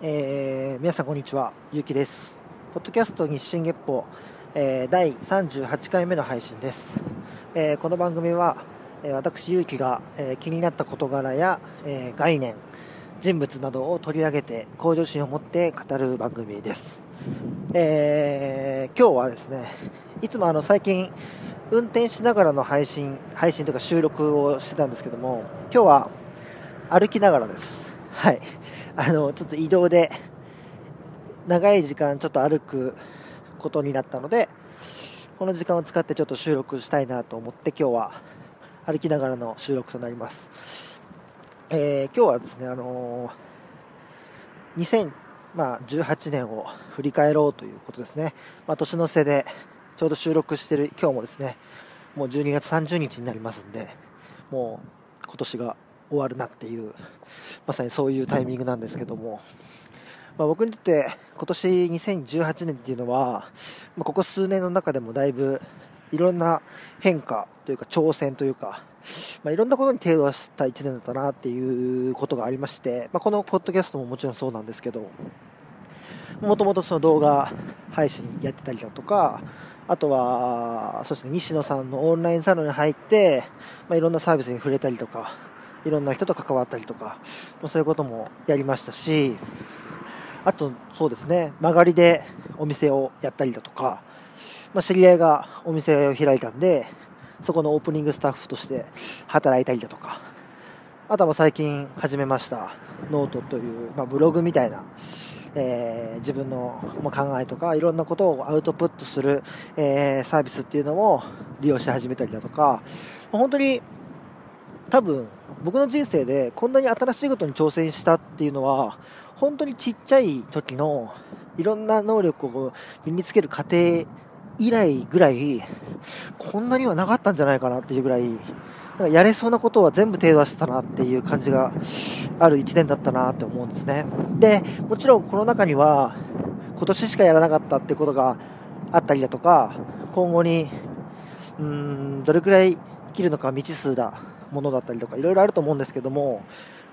えー皆さんこんにちは、ゆうきです。ポッドキャスト日進月報、えー第38回目の配信です。えーこの番組は、え私ゆうきが、えー気になった事柄や、えー概念、人物などを取り上げて向上心を持って語る番組です。えー今日はですね、いつもあの最近運転しながらの配信、配信というか収録をしてたんですけども、今日は歩きながらです。はい。あの、ちょっと移動で、長い時間ちょっと歩くことになったので、この時間を使ってちょっと収録したいなと思って、今日は歩きながらの収録となります。えー今日はですね、あのー2018年を振り返ろうということですね。まあ、年の瀬でちょうど収録してる今日もですね、もう12月30日になりますんで、もう今年が終わるなっていう、まさにそういうタイミングなんですけども、まあ、僕にとって今年2018年っていうのは、まあ、ここ数年の中でもだいぶいろんな変化というか挑戦というか、まあ、いろんなことに手を出した1年だったなっていうことがありまして、まあ、このポッドキャストももちろんそうなんですけど、もともとその動画配信やってたりだとか、あとは、そうですね、西野さんのオンラインサロンに入って、まあ、いろんなサービスに触れたりとか、いろんな人と関わったりとか、まそういうこともやりましたし、あと、そうですね、曲がりでお店をやったりだとか、まあ、知り合いがお店を開いたんで、そこのオープニングスタッフとして働いたりだとか、あとは最近始めましたノートという、まあ、ブログみたいな、えー自分の考えとかいろんなことをアウトプットする、えーサービスっていうのも利用し始めたりだとか、本当に多分僕の人生でこんなに新しいことに挑戦したっていうのは本当にちっちゃい時のいろんな能力を身につける過程以来ぐらいこんなにはなかったんじゃないかなっていうぐらいなんかやれそうなことは全部手出してたなっていう感じがある1年だったなって思うんですね。でもちろんこの中には今年しかやらなかったってことがあったりだとか今後にうーんどれくらい生きるのか未知数だものだったりとかいろいろあると思うんですけども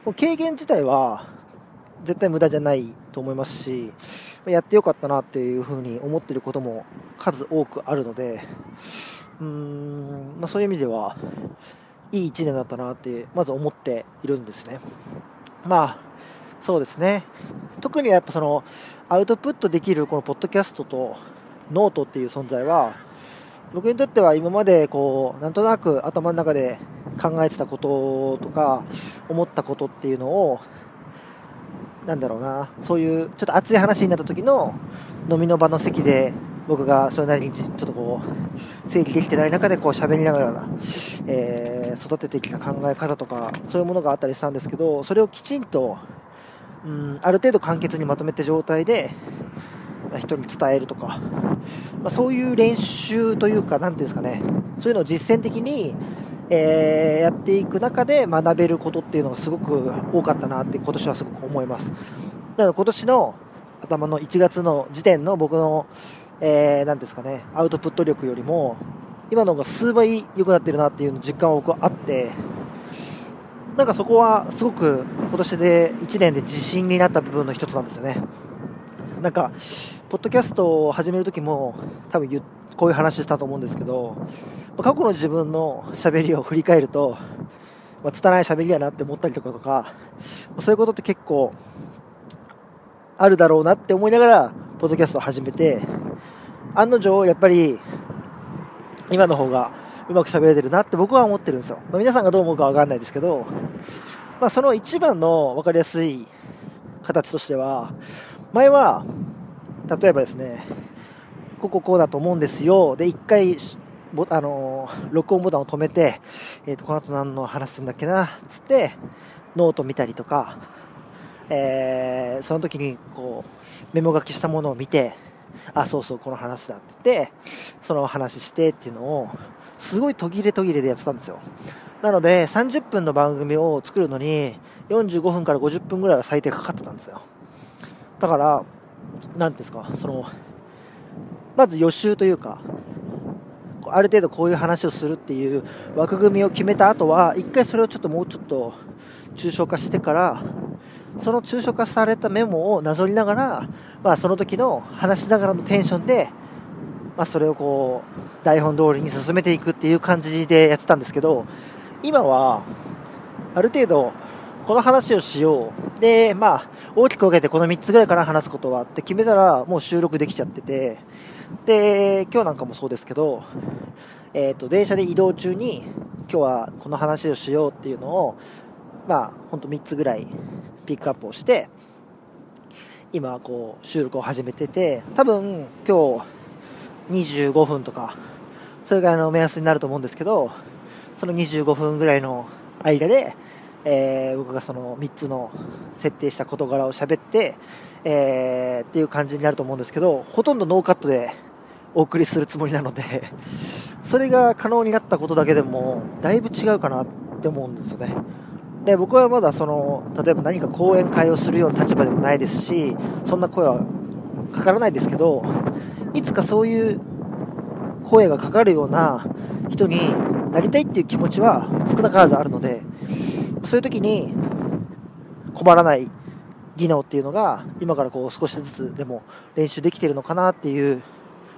もう経験自体は絶対無駄じゃないと思いますしやってよかったなっていうふうに思っていることも数多くあるのでうーん、まあ、そういう意味ではいい1年だったなってまず思っているんですね。まあそうですね。特にやっぱそのアウトプットできるこのポッドキャストとノートっていう存在は僕にとっては今までこうなんとなく頭の中で考えてたこととか思ったことっていうのをなんだろうなそういうちょっと熱い話になった時の飲みの場の席で僕がそれなりにちょっとこう整理できてない中でこう喋りながら、えー育ててきた考え方とかそういうものがあったりしたんですけどそれをきちんと、うん、ある程度簡潔にまとめた状態で人に伝えるとか、まあ、そういう練習というかなんていうんですかね。そういうのを実践的に、えーやっていく中で学べることっていうのがすごく多かったなって今年はすごく思います。だから今年の頭の1月の時点の僕の、えーですかねアウトプット力よりも今の方が数倍良くなってるなっていうの実感は僕はあってなんかそこはすごく今年で1年で自信になった部分の一つなんですよね。なんかポッドキャストを始める時も多分こういう話したと思うんですけど過去の自分の喋りを振り返ると、まあ、拙い喋りやなって思ったりとかとかそういうことって結構あるだろうなって思いながらポッドキャストを始めて案の定やっぱり今の方がうまく喋れてるなって僕は思ってるんですよ、まあ皆さんがどう思うかわかんないですけど、まあ、その一番の分かりやすい形としては前は例えばですねこここうだと思うんですよ。で一回あのー録音ボタンを止めて、えーとこの後何の話すんだっけなつってノート見たりとか、えーその時にこうメモ書きしたものを見てあそうそうこの話だって言ってその話してっていうのをすごい途切れ途切れでやってたんですよ。なので30分の番組を作るのに45分から50分ぐらいは最低かかってたんですよ。だからなんていうんですかそのまず予習というかある程度こういう話をするっていう枠組みを決めた後は一回それをちょっともうちょっと抽象化してからその抽象化されたメモをなぞりながら、まあ、その時の話しながらのテンションで、まあ、それをこう台本通りに進めていくっていう感じでやってたんですけど今はある程度この話をしよう。で、まあ、大きく分けてこの3つぐらいから話すことはって決めたらもう収録できちゃってて。で今日なんかもそうですけど、えーと、電車で移動中に今日はこの話をしようっていうのを、まあ、本当3つぐらいピックアップをして今こう収録を始めてて。多分今日25分とかそれぐらいの目安になると思うんですけどその25分ぐらいの間でえー、僕がその3つの設定した事柄を喋って、えー、っていう感じになると思うんですけどほとんどノーカットでお送りするつもりなので それが可能になったことだけでもだいぶ違うかなって思うんですよね。で僕はまだその例えば何か講演会をするような立場でもないですしそんな声はかからないですけどいつかそういう声がかかるような人になりたいっていう気持ちは少なからずあるのでそういう時に困らない技能っていうのが今からこう少しずつでも練習できてるのかなっていう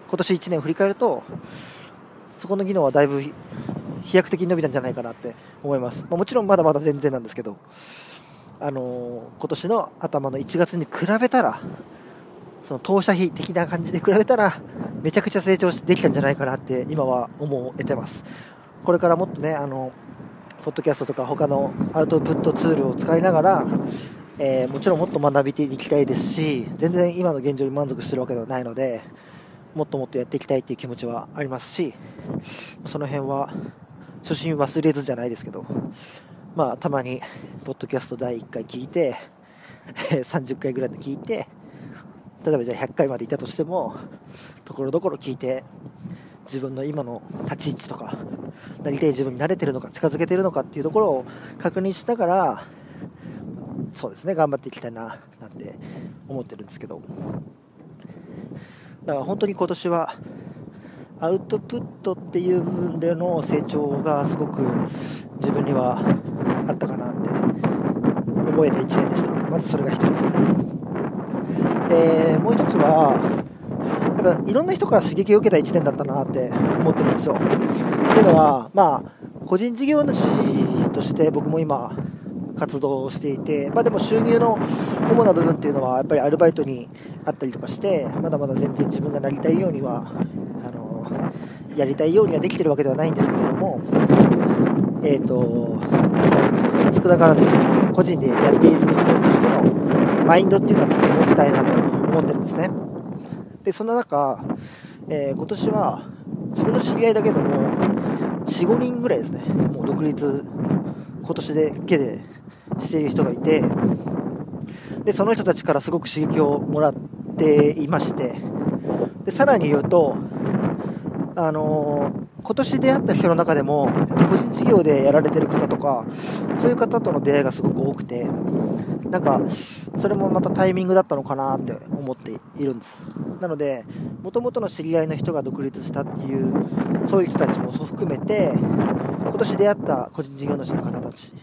今年1年を振り返るとそこの技能はだいぶ飛躍的に伸びたんじゃないかなって思います、まあ、もちろんまだまだ全然なんですけど、あのー、今年の頭の1月に比べたらその投射費的な感じで比べたらめちゃくちゃ成長できたんじゃないかなって今は思えてます。これからもっとねあのポッドキャストとか他のアウトプットツールを使いながら、えー、もちろんもっと学びていきたいですし全然今の現状に満足してるわけではないのでもっともっとやっていきたいっていう気持ちはありますしその辺は初心忘れずじゃないですけどまあたまにポッドキャスト第1回聞いて 30回ぐらいの聞いて例えばじゃあ100回までいたとしてもところどころ聞いて自分の今の立ち位置とかなりたい自分に慣れてるのか近づけてるのかっていうところを確認しながらそうですね頑張っていきたいななんて思ってるんですけど。だから本当に今年はアウトプットっていう部分での成長がすごく自分にはあったかなって思えた1年でした。まずそれが1つ。でもう1つはやっぱいろんな人から刺激を受けた1年だったなって思ってるんですよ。というのは、まあ、個人事業主として僕も今、活動をしていて、まあ、でも収入の主な部分っていうのはやっぱりアルバイトにあったりとかしてまだまだ全然自分がなりたいようにはあのやりたいようにはできてるわけではないんですけれども、えーと、少なからずその個人でやっている人間としてのマインドっていうのは常に持ってたいなと思ってるんですね。でそんな中、えー、今年は自分の知り合いだけでも45人ぐらいですね。もう独立今年でけでしている人がいてでその人たちからすごく刺激をもらっていましてでさらに言うとあのー今年出会った人の中でも個人事業でやられてる方とかそういう方との出会いがすごく多くてなんかそれもまたタイミングだったのかなって思っているんです。なのでもともとの知り合いの人が独立したっていうそういう人たちも含めて今年出会った個人事業主の方たち。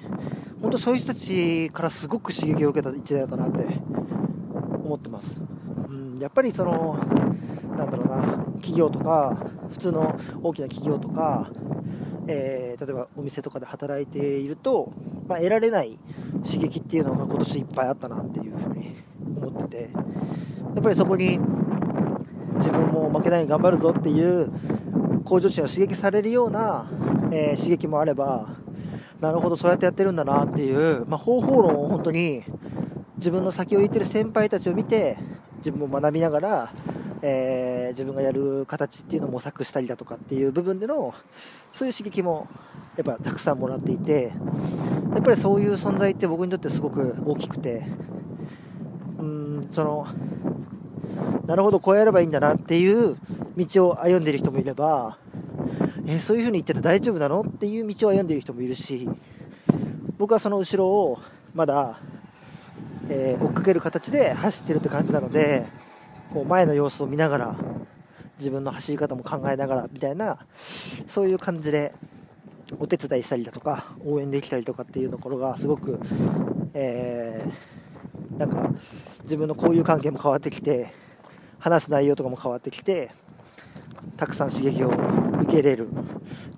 本当そういう人たちからすごく刺激を受けた1年だったなって思ってます、うん、やっぱりそのなんだろうな企業とか普通の大きな企業とか、えー、例えばお店とかで働いていると、まあ、得られない刺激っていうのが今年いっぱいあったなっていうふうに思っててやっぱりそこに自分も負けないように頑張るぞっていう向上心を刺激されるような、えー、刺激もあればなるほどそうやってやってるんだなっていう、まあ、方法論を本当に自分の先を行ってる先輩たちを見て自分も学びながらえー、自分がやる形っていうのを模索したりだとかっていう部分でのそういう刺激もやっぱたくさんもらっていてやっぱりそういう存在って僕にとってすごく大きくてうんそのなるほどこうやればいいんだなっていう道を歩んでいる人もいれば、えー、そういう風に言ってて大丈夫なのっていう道を歩んでいる人もいるし僕はその後ろをまだ、えー、追っかける形で走ってるって感じなのでこう前の様子を見ながら自分の走り方も考えながらみたいなそういう感じでお手伝いしたりだとか応援できたりとかっていうところがすごく、えーなんか自分の交友関係も変わってきて話す内容とかも変わってきてたくさん刺激を受け入れる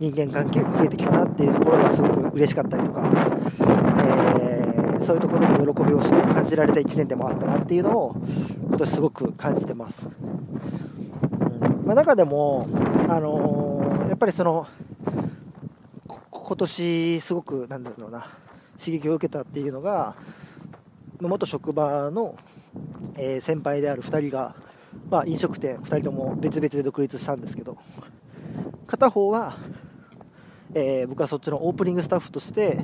人間関係が増えてきたなっていうところがすごく嬉しかったりとか、えー、そういうところで喜びをすごく感じられた1年でもあったなっていうのを今年すごく感じてます、うん。まあ、中でも、あのー、やっぱりその今年すごくなんだろうな刺激を受けたっていうのが元職場の、えー、先輩である2人がまあ、飲食店2人とも別々で独立したんですけど片方は、えー、僕はそっちのオープニングスタッフとして、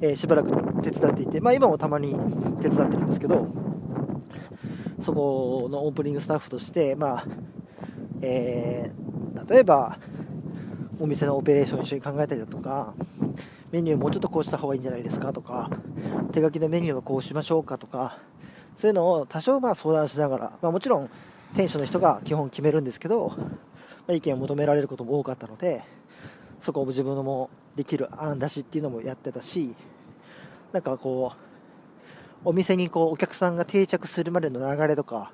えー、しばらく手伝っていて、まあ、今もたまに手伝ってるんですけどそこのオープニングスタッフとして、まあえー、例えばお店のオペレーション一緒に考えたりだとかメニューもうちょっとこうした方がいいんじゃないですかとか手書きでメニューはこうしましょうかとかそういうのを多少まあ相談しながら、まあ、もちろん店主の人が基本決めるんですけど、まあ、意見を求められることも多かったのでそこを自分のもできる案出しっていうのもやってたしなんかこうお店にこうお客さんが定着するまでの流れとか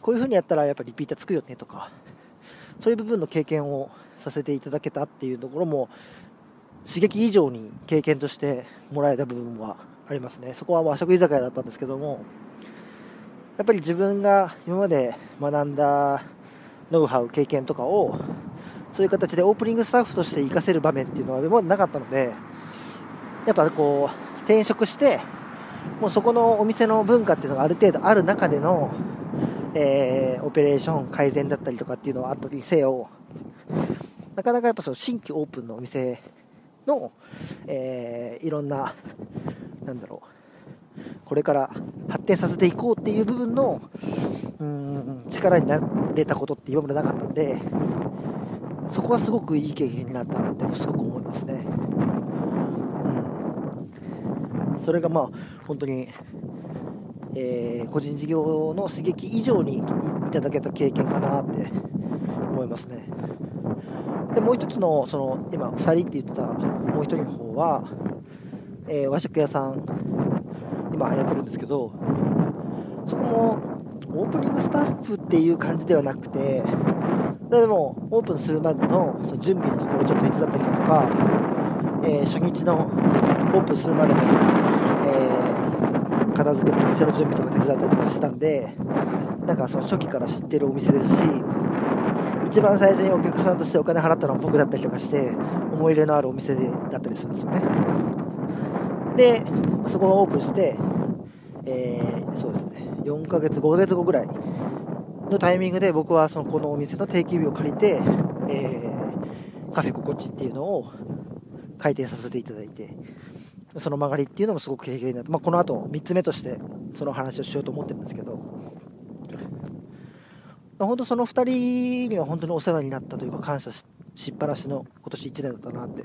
こういう風にやったらやっぱリピーターつくよねとかそういう部分の経験をさせていただけたっていうところも刺激以上に経験としてもらえた部分はありますね。そこは和食居酒屋だったんですけどもやっぱり自分が今まで学んだノウハウ、経験とかをそういう形でオープニングスタッフとして活かせる場面っていうのは今までなかったのでやっぱこう転職してもうそこのお店の文化っていうのがある程度ある中での、えー、オペレーション改善だったりとかっていうのはあったりせよなかなかやっぱその新規オープンのお店の、えー、いろんななんだろうこれから発展させていこうっていう部分のうん力になれたことって今までなかったんでそこはすごくいい経験になったなってすごく思いますね、うん、それがまあ本当に、えー、個人事業の刺激以上にいただけた経験かなって思いますね。でもう一つのその今2人って言ってたもう一人の方は、えー、和食屋さん今やってるんですけどそこもオープニングスタッフっていう感じではなくてでもオープンするまでのその準備のところをちょっと手伝ったりだとか、えー、初日のオープンするまでの、えー、片付けとか店の準備とか手伝ったりとかしてたんでなんかその初期から知ってるお店ですし一番最初にお客さんとしてお金払ったのは僕だったりとかして思い入れのあるお店だったりするんですよね。でそこをオープンしてえー、そうですね4ヶ月5ヶ月後ぐらいのタイミングで僕はそのこのお店の定休日を借りて、えー、カフェココッチっていうのを開店させていただいてその曲がりっていうのもすごく経験になって、まあ、この後3つ目としてその話をしようと思ってるんですけど、本当その2人には本当にお世話になったというか感謝してしっぱなしの今年1年だったなって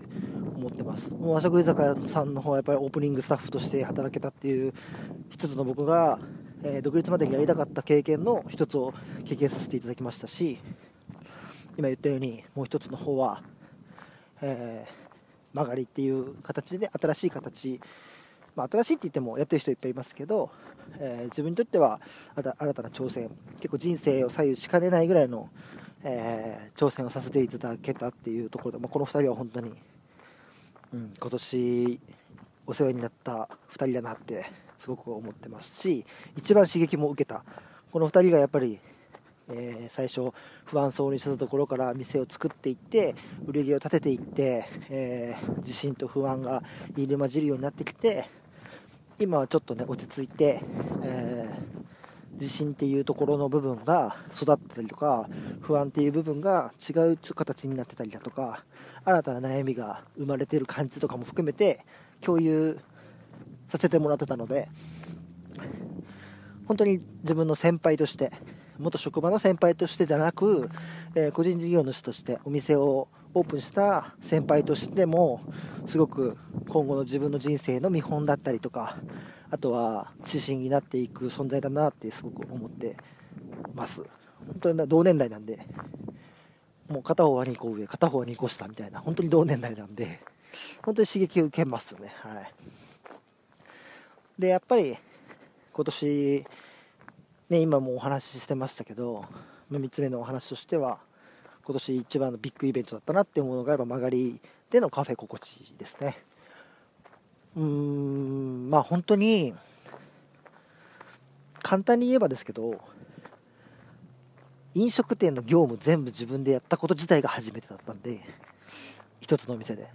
思ってます。もう和食居酒屋さんの方はやっぱりオープニングスタッフとして働けたっていう一つの僕が、えー、独立までにやりたかった経験の一つを経験させていただきましたし今言ったようにもう一つの方は、えー、曲がりっていう形で新しい形まあ、新しいって言ってもやってる人いっぱいいますけど、えー、自分にとっては新たな挑戦結構人生を左右しかねないぐらいの、えー、挑戦をさせていただけたっていうところで、まあ、この2人は本当にうん、今年お世話になった2人だなってすごく思ってますし一番刺激も受けたこの2人がやっぱり、えー、最初不安そうにしてたところから店を作っていって売り上げを立てていって、えー、自信と不安が入り混じるようになってきて今はちょっとね落ち着いて、え、自信っていうところの部分が育ったりとか不安っていう部分が違う形になってたりだとか新たな悩みが生まれてる感じとかも含めて共有させてもらってたので本当に自分の先輩として元職場の先輩としてじゃなく、え、個人事業主としてお店をオープンした先輩としてもすごく今後の自分の人生の見本だったりとかあとは指針になっていく存在だなってすごく思ってます本当に同年代なんでもう片方は2個上、片方は2個下みたいな、本当に同年代なんで、本当に刺激を受けますよね。はい。で、やっぱり、今年、ね、今もお話ししてましたけど、3つ目のお話としては、今年一番のビッグイベントだったなっていうものが、やっぱ曲がりでのカフェ心地ですね。うーん、まあ本当に、簡単に言えばですけど、飲食店の業務全部自分でやったこと自体が初めてだったんで、一つのお店で。や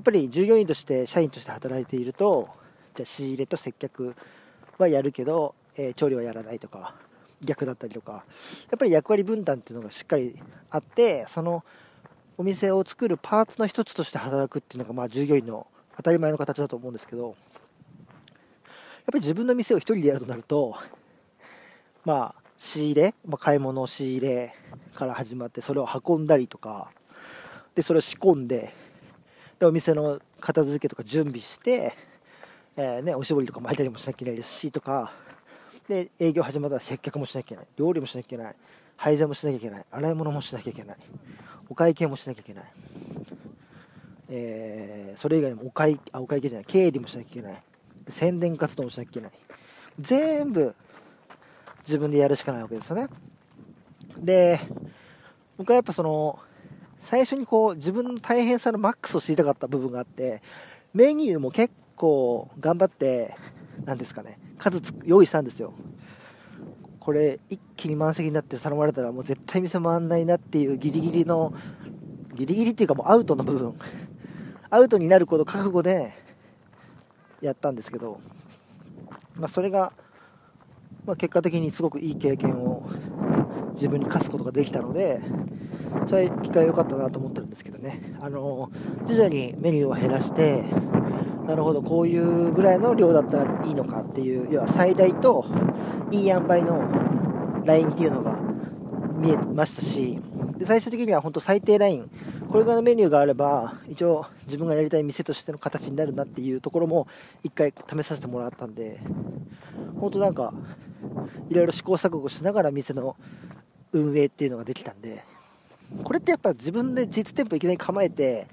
っぱり従業員として社員として働いていると、じゃ仕入れと接客はやるけど、えー、調理はやらないとか、逆だったりとか、やっぱり役割分担っていうのがしっかりあって、そのお店を作るパーツの一つとして働くっていうのが、まあ、従業員の当たり前の形だと思うんですけど、やっぱり自分の店を1人でやるとなると、まあ、仕入れ、まあ、買い物仕入れから始まって、それを運んだりとか、で、それを仕込んで、でお店の片付けとか準備して、えー、ね、おしぼりとか巻いたりもしなきゃいけないですしとか、で、営業始まったら接客もしなきゃいけない。料理もしなきゃいけない。配膳もしなきゃいけない。洗い物もしなきゃいけない。お会計もしなきゃいけない。えー、それ以外にもお会あお会計じゃない。経理もしなきゃいけない。宣伝活動もしなきゃいけない。全部自分でやるしかないわけですよね。で、僕はやっぱその、最初にこう自分の大変さのマックスを知りたかった部分があって、メニューも結構頑張って、なんですかね、数用意したんですよ。これ、一気に満席になって頼まれたら、もう絶対店回んないなっていうギリギリの、ギリギリっていうかもうアウトの部分、アウトになること覚悟でやったんですけど、まあ、それが、まあ、結果的にすごくいい経験を自分に課すことができたので、それ機会良かったなと思ってるんですけどね、あの徐々にメニューを減らして、なるほど、こういうぐらいの量だったらいいのかっていう、要は最大といい塩梅のラインっていうのが見えましたし、で最終的には本当最低ライン、これぐらいのメニューがあれば、一応自分がやりたい店としての形になるなっていうところも一回試させてもらったんで、本当なんか、いろいろ試行錯誤しながら店の運営っていうのができたんで、これってやっぱ自分で実店舗いきなり構えて、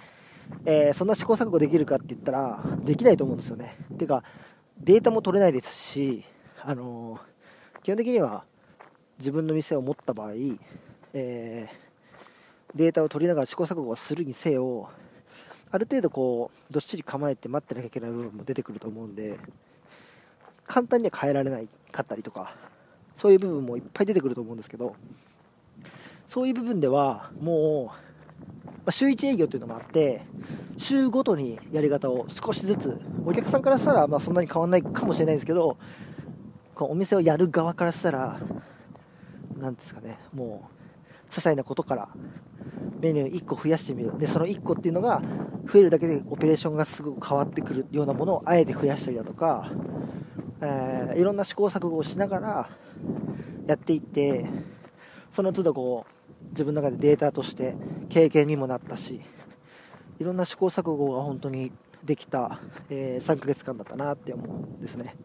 え、そんな試行錯誤できるかって言ったら、できないと思うんですよね。ていうか、データも取れないですし、あの、基本的には自分の店を持った場合、えー、データを取りながら試行錯誤をするにせよ、ある程度こう、どっしり構えて待ってなきゃいけない部分も出てくると思うんで、簡単には変えられないかったりとか、そういう部分もいっぱい出てくると思うんですけど、そういう部分ではもう、ま週1営業というのもあって、週ごとにやり方を少しずつ、お客さんからしたらまそんなに変わらないかもしれないんですけど、このお店をやる側からしたら、何ですかね、もう、些細なことからメニュー1個増やしてみる。で、その1個っていうのが、増えるだけでオペレーションがすぐ変わってくるようなものをあえて増やしたりだとか、えー、いろんな試行錯誤をしながらやっていって、その都度こう、自分の中でデータとして経験にもなったしいろんな試行錯誤が本当にできた、えー、3ヶ月間だったなって思うんですね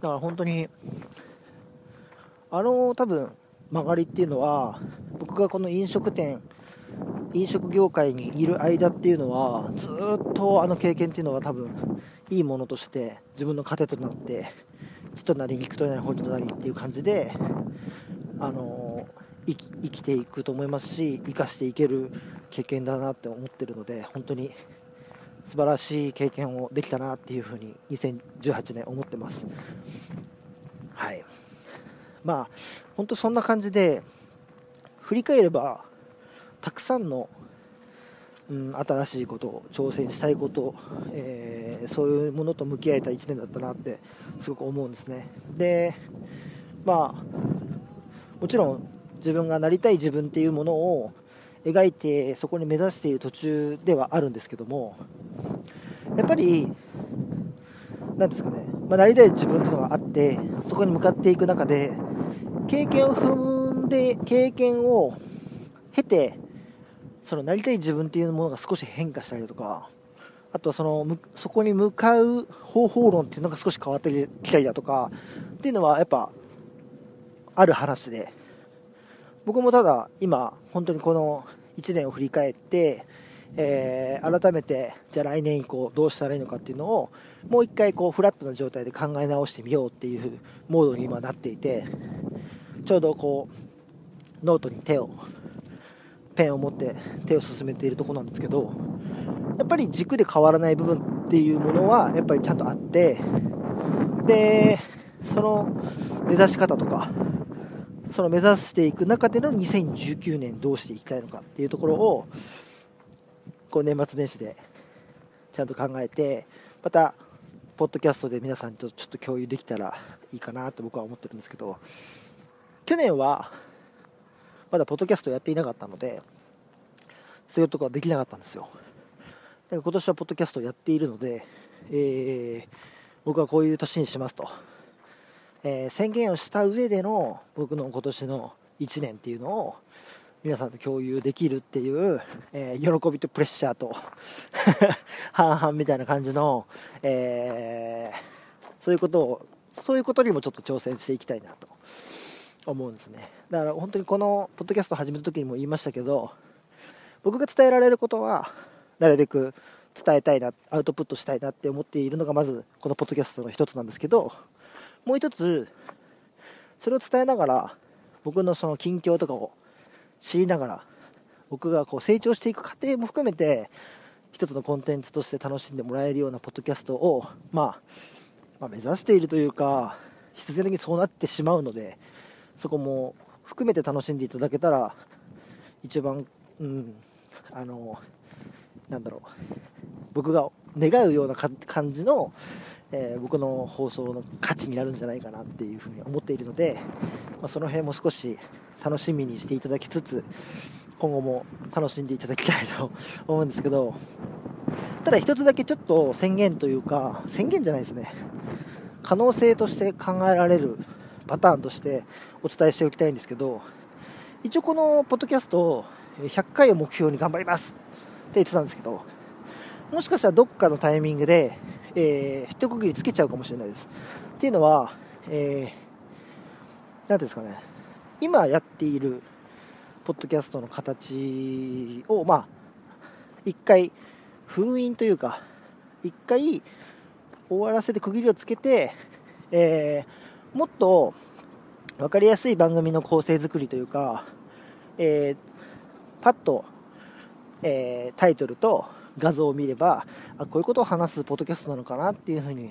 だから本当にあの多分曲がりっていうのは僕がこの飲食店飲食業界にいる間っていうのはずっとあの経験っていうのは多分いいものとして自分の糧となって血となり肉となり骨となりっていう感じであの生き生きていくと思いますし生かしていける経験だなって思ってるので本当に素晴らしい経験をできたなっていうふうに2018年思ってます。はい。まあ本当そんな感じで振り返ればたくさんの、うん、新しいこと挑戦したいこと、えー、そういうものと向き合えた1年だったなってすごく思うんですね。でまあもちろん自分がなりたい自分っていうものを描いてそこに目指している途中ではあるんですけどもやっぱり何ですかね、まあ、なりたい自分というのがあってそこに向かっていく中で経験を踏んで経験を経てそのなりたい自分っていうものが少し変化したりだとかあとはそのそこに向かう方法論っていうのが少し変わってきたりだとかっていうのはやっぱある話で。僕もただ今本当にこの1年を振り返って、えー、改めてじゃあ来年以降どうしたらいいのかっていうのをもう一回こうフラットな状態で考え直してみようっていうモードに今なっていてちょうどこうノートに手をペンを持って手を進めているところなんですけどやっぱり軸で変わらない部分っていうものはやっぱりちゃんとあってでその目指し方とかその目指していく中での2019年どうしていきたいのかっていうところをこう年末年始でちゃんと考えてまたポッドキャストで皆さんとちょっと共有できたらいいかなと僕は思ってるんですけど去年はまだポッドキャストやっていなかったのでそういうとこはできなかったんですよ。だから今年はポッドキャストをやっているので、えー、僕はこういう年にしますと。えー、宣言をした上での僕の今年の1年っていうのを皆さんと共有できるっていう、えー、喜びとプレッシャーと 半々みたいな感じの、えー、そういうことをそういうことにもちょっと挑戦していきたいなと思うんですね。だから本当にこのポッドキャスト始める時にも言いましたけど僕が伝えられることはなるべく伝えたいなアウトプットしたいなって思っているのがまずこのポッドキャストの一つなんですけどもう一つそれを伝えながら僕のその近況とかを知りながら僕がこう成長していく過程も含めて一つのコンテンツとして楽しんでもらえるようなポッドキャストを、まあ、まあ、目指しているというか必然的にそうなってしまうのでそこも含めて楽しんでいただけたら一番、うん、あのなんだろう僕が願うような感じのえー、僕の放送の価値になるんじゃないかなっていうふうに思っているので、まあ、その辺も少し楽しみにしていただきつつ今後も楽しんでいただきたいと思うんですけどただ一つだけちょっと宣言というか宣言じゃないですね可能性として考えられるパターンとしてお伝えしておきたいんですけど一応このポッドキャスト100回を目標に頑張りますって言ってたんですけどもしかしたらどっかのタイミングでえー、一区切りつけちゃうかもしれないです。っていうのは、えー、ですかね、今やっているポッドキャストの形を、まあ、一回封印というか、一回終わらせて区切りをつけて、えー、もっと分かりやすい番組の構成作りというか、えー、パッと、えー、タイトルと画像を見ればあこういうことを話すポッドキャストなのかなっていうふうに、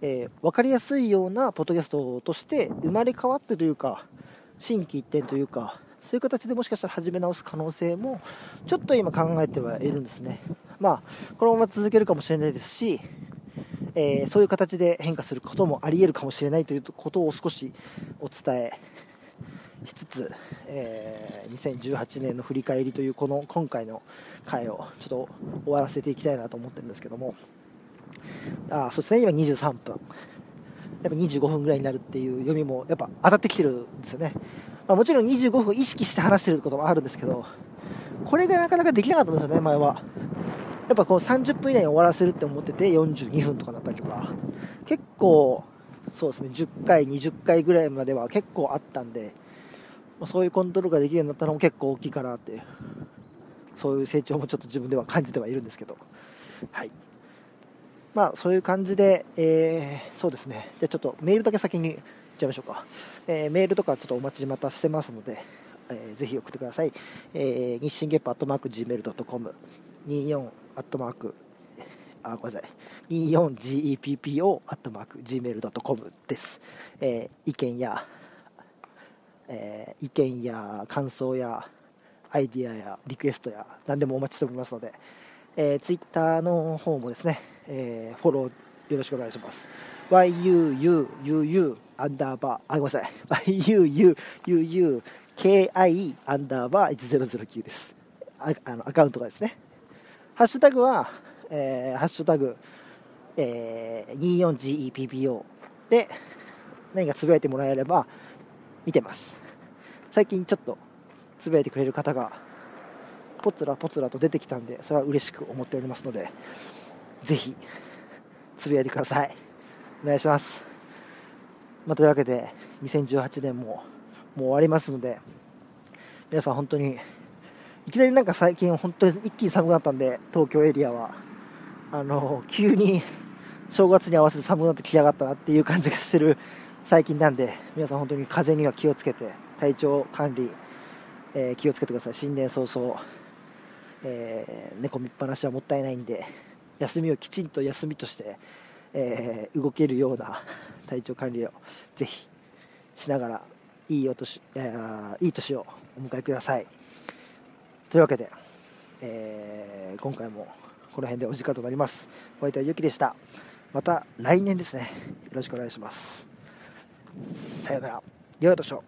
えー、分かりやすいようなポッドキャストとして生まれ変わってというか心機一転というかそういう形でもしかしたら始め直す可能性もちょっと今考えてはいるんですね。まあこのまま続けるかもしれないですしえー、そういう形で変化することもありえるかもしれないということを少しお伝えしつつ、えー、2018年の振り返りというこの今回の回をちょっと終わらせていきたいなと思ってるんですけども。あそうですね。今23分。やっぱ25分ぐらいになるっていう読みもやっぱ当たってきてるんですよね、まあ、もちろん25分意識して話してることもあるんですけどこれがなかなかできなかったんですよね前は。やっぱこう30分以内に終わらせるって思ってて42分とかだったりとか。結構そうですね10回20回ぐらいまでは結構あったんでそういうコントロールができるようになったのも結構大きいかなってそういう成長もちょっと自分では感じてはいるんですけど、はい。まあ、そういう感じで、えー、そうですね、じゃちょっとメールだけ先にいっちゃいましょうか、えー、メールとかちょっとお待ちまたしてますので、えー、ぜひ送ってください、えー、日進月歩アットマーク Gmail.com、24アットマークあごめんなさい。24GEPPO アットマーク Gmail.com です、えー、意見や、えー、意見や感想やアイディアやリクエストや何でもお待ちしておりますので、えー、ツイッターの方もですね、えー、フォローよろしくお願いします。yuuuu アンダーバーあごめんなさい。yuuuu ki アンダーバー1009です。ああのアカウントがですね。ハッシュタグは、えー、ハッシュタグ、えー、24GEPPO で何かつぶやいてもらえれば見てます。最近ちょっとつぶやいてくれる方がぽつらぽつらと出てきたんでそれは嬉しく思っておりますのでぜひつぶやいてください。お願いします、まあ、というわけで2018年ももう終わりますので皆さん本当にいきなりなんか最近本当に一気に寒くなったんで東京エリアは。あの急に正月に合わせて寒くなってきやがったなっていう感じがしてる最近なんで皆さん本当に風邪には気をつけて体調管理、えー、気をつけてください。新年早々、えー、寝込みっぱなしはもったいないんで休みをきちんと休みとして、えー、動けるような 体調管理をぜひしながらいいお年、えー、いい年をお迎えください。というわけで、えー、今回もこの辺でお時間となります。お相手はゆきでした。また来年ですね。よろしくお願いします。さようなら。良いお年を。